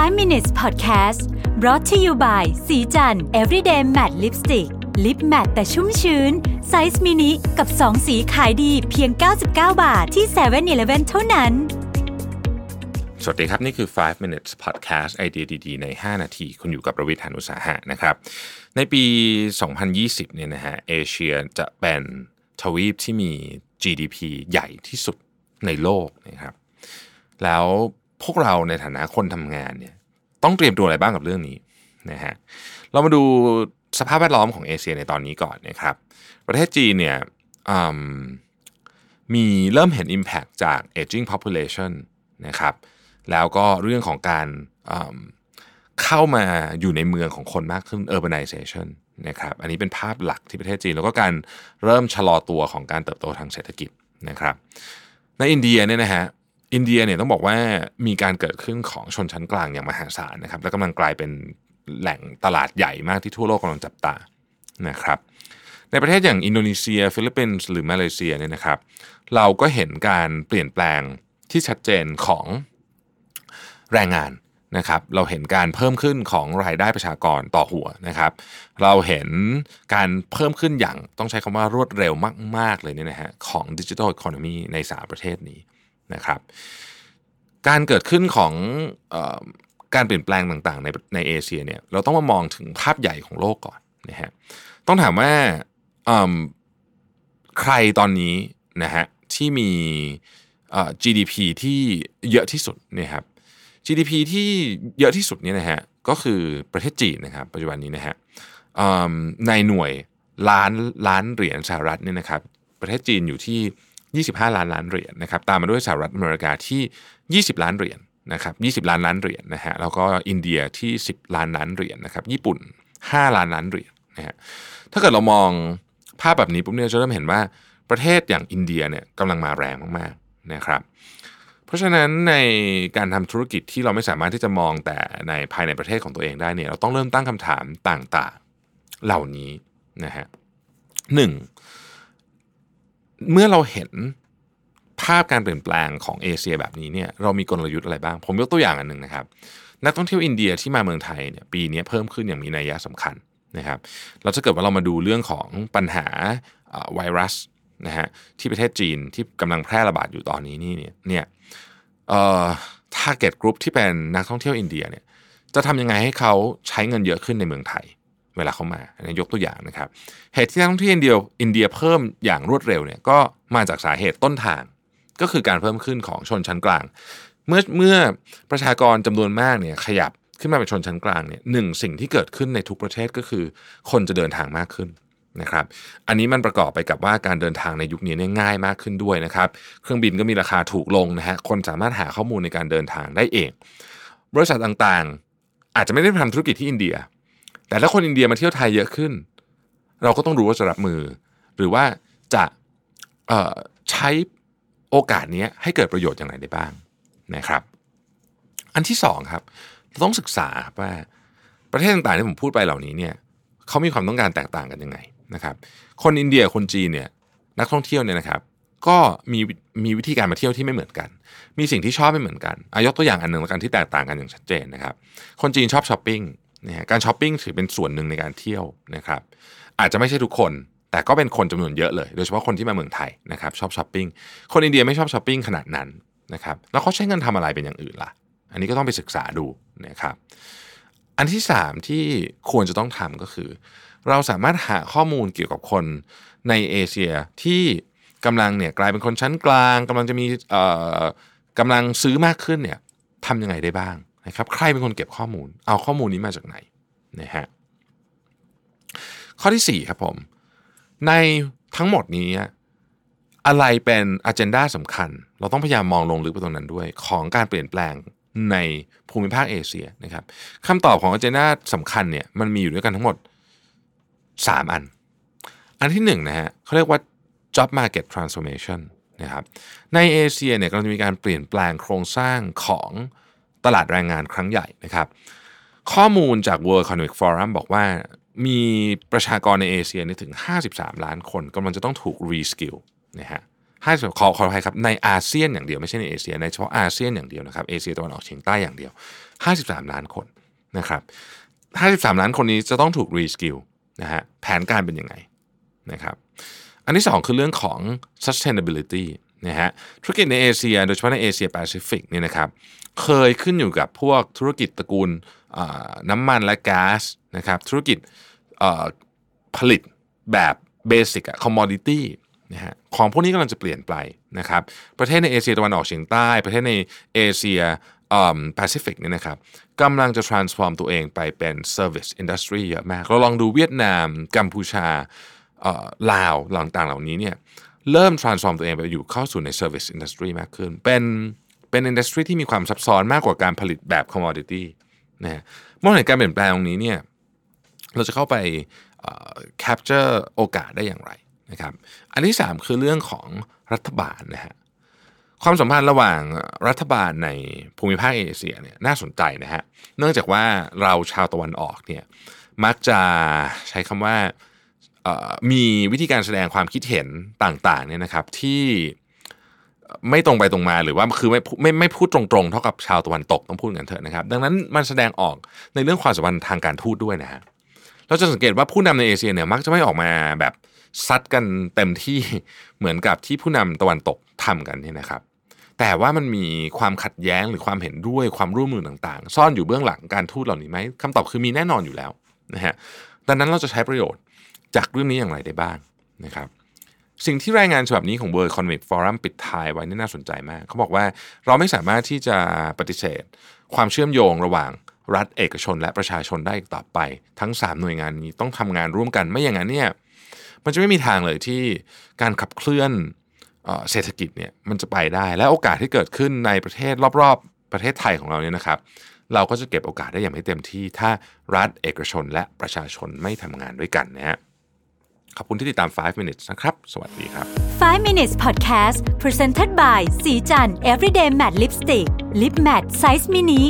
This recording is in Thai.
5 minutes podcast brought to you by ศรีจันทร์ everyday matte lipstick lip matte แต่ชุ่มชื้น ไซส์มินิกับ 2 สีขายดีเพียง 99 บาทที่7 e เ e ่ e อเท่านั้น สวัสดีครับ นี่คือ 5 minutes podcast ไอเดียดี ๆ ใน 5 นาที คุณอยู่กับประวิทยานุสาหะนะครับ ในปี 2020 เนี่ยนะฮะ เอเชียจะเป็นทวีปที่มี GDP ใหญ่ที่สุดในโลกนะครับแล้ว พวกเราในฐานะคนทำงานเนี่ยต้องเตรียมตัวอะไรบ้างกับเรื่องนี้นะฮะเรามาดูสภาพแวดล้อมของเอเชียในตอนนี้ก่อนนะครับ ประเทศจีนเนี่ยมมีเริ่มเห็น Impact จาก aging population นะครับแล้วก็เรื่องของการเข้ามาอยู่ในเมืองของคนมากขึ้น urbanization นะครับอันนี้เป็นภาพหลักที่ประเทศจีน แล้วก็การเริ่มชะลอตัวของการเติบโตทางเศรษฐกิจนะครับในอินเดียเนี่ยนะฮะ อินเดียเนี่ยต้องบอกว่ามีการเกิดขึ้นของชนชั้นกลางอย่างมหาศาลนะครับ และกำลังกลายเป็นแหล่งตลาดใหญ่มากที่ทั่วโลกกำลังจับตานะครับ ในประเทศอย่างอินโดนีเซีย ฟิลิปปินส์หรือมาเลเซียเนี่ยนะครับ เราก็เห็นการเปลี่ยนแปลงที่ชัดเจนของแรงงานนะครับเราเห็นการเพิ่มขึ้นของรายได้ประชากรต่อหัวนะครับ เราเห็นการเพิ่มขึ้นอย่างต้องใช้คำว่ารวดเร็วมาก ๆ เลยเนี่ยนะฮะของดิจิทัลอีโคโนมีในสามประเทศนี้ นะครับ การเกิดขึ้นของออการเปลี่ยนแปลงต่างๆในในเอเชียเนี่ยเราต้องมามองถึงภาพใหญ่ของโลกก่อนนะฮะต้องถามว่าใครตอนนี้นะฮะที่มี GDP ที่เยอะที่สุดเนี่ยครับ GDP ที่เยอะที่สุดเนี่ยนะฮะก็คือประเทศจีนนะครับปัจจุบันนี้นะฮะในหน่วยล้านล้านเหรียญสหรัฐเนี่ยนะครับประเทศจีนอยู่ที่ 25 ล้านล้านเหรียญนะครับตามมาด้วยสหรัฐอเมริกาที่ 20 ล้านเหรียญนะครับ20 ล้านล้านเหรียญนะฮะแล้วก็อินเดียที่ 10 ล้านล้านเหรียญนะครับญี่ปุ่น 5 ล้านล้านเหรียญนะฮะถ้าเกิดเรามองภาพแบบนี้ปุ๊บเนี่ยจะเริ่มเห็นว่าประเทศอย่างอินเดียเนี่ยกำลังมาแรงมากๆนะครับเพราะฉะนั้นในการทำธุรกิจที่เราไม่สามารถที่จะมองแต่ในภายในประเทศของตัวเองได้เนี่ยเราต้องเริ่มตั้งคำถามต่างๆเหล่านี้นะฮะหนึ่ง เมื่อเราเห็นภาพการเปลี่ยนแปลงของเอเชียแบบนี้เนี่ยเรามีกลยุทธ์อะไรบ้าง ผมยกตัวอย่างอันหนึ่งนะครับ นักท่องเที่ยวอินเดียที่มาเมืองไทยเนี่ยปีนี้เพิ่มขึ้นอย่างมีนัยยะสำคัญนะครับเราจะเกิดว่าเรามาดูเรื่องของปัญหาไวรัสนะฮะที่ประเทศจีนที่กำลังแพร่ระบาดอยู่ตอนนี้นี่เนี่ยเนี่ยเอ่อ target group ที่เป็นนักท่องเที่ยวอินเดียเนี่ยจะทำยังไงให้เขาใช้เงินเยอะขึ้นในเมืองไทย เวลาเขามาอันนี้ยกตัวอย่างนะครับ เหตุที่นักท่องเที่ยวอินเดียอินเดียเพิ่มอย่างรวดเร็วเนี่ยก็มาจากสาเหตุต้นทาง ก็คือการเพิ่มขึ้นของชนชั้นกลาง เมื่อเมื่อประชากรจำนวนมากเนี่ยขยับขึ้นมาเป็นชนชั้นกลางเนี่ยหนึ่งสิ่งที่เกิดขึ้นในทุกประเทศก็คือ คนจะเดินทางมากขึ้นนะครับ อันนี้มันประกอบไปกับว่าการเดินทางในยุคนี้เนี่ยง่ายมากขึ้นด้วยนะครับ เครื่องบินก็มีราคาถูกลงนะฮะ คนสามารถหาข้อมูลในการเดินทางได้เอง บริษัทต่างๆ อาจจะไม่ได้ทำธุรกิจที่อินเดีย แต่ถ้าคนอินเดียมาเที่ยวไทยเยอะขึ้น เราก็ต้องรู้ว่าจะรับมือ หรือว่าจะใช้โอกาสนี้ให้เกิดประโยชน์อย่างไรได้บ้างนะครับ อันที่สองครับเราต้องศึกษาว่าประเทศต่างๆที่ผมพูดไปเหล่านี้เนี่ยเขามีความต้องการแตกต่างกันยังไงนะครับ คนอินเดียคนจีนเนี่ยนักท่องเที่ยวเนี่ยนะครับ ก็มีมีวิธีการมาเที่ยวที่ไม่เหมือนกัน มีสิ่งที่ชอบไม่เหมือนกันอายกตัวอย่างอันหนึ่งแล้วกันที่แตกต่างกันอย่างชัดเจนนะครับ คนจีนชอบช้อปปิ้ง นะฮะการช้อปปิ้งถือเป็นส่วนหนึ่งในการเที่ยวนะครับอาจจะไม่ใช่ทุกคนแต่ก็เป็นคนจำนวนเยอะเลย โดยเฉพาะคนที่มาเมืองไทยนะครับชอบช้อปปิ้งคนอินเดียไม่ชอบช้อปปิ้งขนาดนั้นนะครับแล้วเขาใช้เงินทำอะไรเป็นอย่างอื่นล่ะ อันนี้ก็ต้องไปศึกษาดูนะครับอันที่สามที่ควรจะต้องทำก็คือ เราสามารถหาข้อมูลเกี่ยวกับคนในเอเชียที่กำลังเนี่ยกลายเป็นคนชั้นกลางกำลังจะมีเอ่อกำลังซื้อมากขึ้นเนี่ยทำยังไงได้บ้าง นะครับใครเป็นคนเก็บข้อมูล เอาข้อมูลนี้มาจากไหนนะฮะข้อที่สี่ครับผม ในทั้งหมดนี้อะไรเป็นอ g e n d a สำคัญ เราต้องพยายามมองลงลึกไปตรงนั้นด้วย ของการเปลี่ยนแปลงในภูมิภาคเอเชียนะครับคำตอบของอ g e n d a สำคัญเนี่ยมันมีอยู่ด้วยกันทั้งหมด 3 อัน อันที่1นะฮะเขาเรียกว่า job market transformation นะครับในเอเชียเนี่ยกำลังจะมีการเปลี่ยนแปลงโครงสร้างของ ตลาดแรงงานครั้งใหญ่นะครับ ข้อมูลจาก World Economic Forum บอกว่ามีประชากรในเอเชียนี่ถึง 53 ล้านคนกำลังจะต้องถูก reskill นะฮะห้าสิบขอขออภัยครับในอาเซียนอย่างเดียวไม่ใช่ในเอเชียในเฉพาะอาเซียนอย่างเดียวนะครับเอเชียตะวันออกเฉียงใต้อย่างเดียว 53 ล้านคนนะครับ53 ล้านคนนี้จะต้องถูก reskill นะฮะแผนการเป็นยังไงนะครับอันที่ 2 คือเรื่องของ sustainability นะฮะธุรกิจในเอเชีย โดยเฉพาะในเอเชียแปซิฟิกเนี่ยนะครับเคยขึ้นอยู่กับพวกธุรกิจตระกูลน้ำมันและก๊าซนะครับธุรกิจผลิตแบบ basic อะ commodity นะฮะของพวกนี้กำลังจะเปลี่ยนไปนะครับประเทศในเอเชียตะวันออกเฉียงใต้ ประเทศในเอเชียแปซิฟิกเนี่ยนะครับกำลังจะ transform ตัวเองไปเป็น service industry เยอะมาก เราลองดูเวียดนาม กัมพูชาลาวต่างเหล่านี้เนี่ย เริ่ม transform ตัวเองไปอยู่เข้าสู่ใน service industry มากขึ้น เป็นเป็นอินดัสทรีที่มีความซับซ้อนมากกว่าการผลิตแบบ commodity นะฮะเมื่อเห็นการเปลี่ยนแปลงตรงนี้เนี่ยเราจะเข้าไป capture โอกาสได้อย่างไรนะครับอันที่ 3 คือเรื่องของรัฐบาลนะฮะความสัมพันธ์ระหว่างรัฐบาลในภูมิภาคเอเชียเนี่ยน่าสนใจนะฮะเนื่องจากว่าเราชาวตะวันออกเนี่ยมักจะใช้คำว่า มีวิธีการแสดงความคิดเห็นต่างๆเนี่ยนะครับที่ไม่ตรงไปตรงมาหรือว่าคือไม่ไม่ไม่พูดตรงๆ เท่ากับชาวตะวันตกต้องพูดกันเถอะนะครับ ดังนั้นมันแสดงออกในเรื่องความสัมพันธ์ทางการทูตด้วยนะฮะเราจะสังเกตว่าผู้นำในเอเชียเนี่ยมักจะไม่ออกมาแบบซัดกันเต็มที่เหมือนกับที่ผู้นำตะวันตกทำกันเนี่ยนะครับ แต่ว่ามันมีความขัดแย้งหรือความเห็นด้วยความร่วมมือต่างๆ ซ่อนอยู่เบื้องหลังการทูตเหล่านี้ไหมคำตอบคือมีแน่นอนอยู่แล้วนะฮะดังนั้นเราจะใช้ประโยชน์ จากเรื่องนี้อย่างไรได้บ้างนะครับสิ่งที่รายงานฉบับนี้ของ World Economic Forum ปิดท้ายไว้นี่น่าสนใจมาก เขาบอกว่าเราไม่สามารถที่จะปฏิเสธ ความเชื่อมโยงระหว่างรัฐเอกชน และประชาชนได้อีกต่อไป ทั้ง 3 หน่วยงานนี้ต้องทำงานร่วมกันไม่อย่างนั้นเนี่ยมันจะไม่มีทางเลยที่การขับเคลื่อนเศรษฐกิจเนี่ยมันจะไปได้ และโอกาสที่เกิดขึ้นในประเทศรอบๆ ประเทศไทยของเราเนี่ยนะครับ เราก็จะเก็บโอกาสได้อย่างไม่เต็มที่ ถ้ารัฐเอกชน และประชาชนไม่ทำงานด้วยกันนะฮะ ขอบคุณที่ติดตาม 5 minutes นะครับ สวัสดีครับ 5 minutes podcast presented by สีจัน everyday matte lipstick lip matte size mini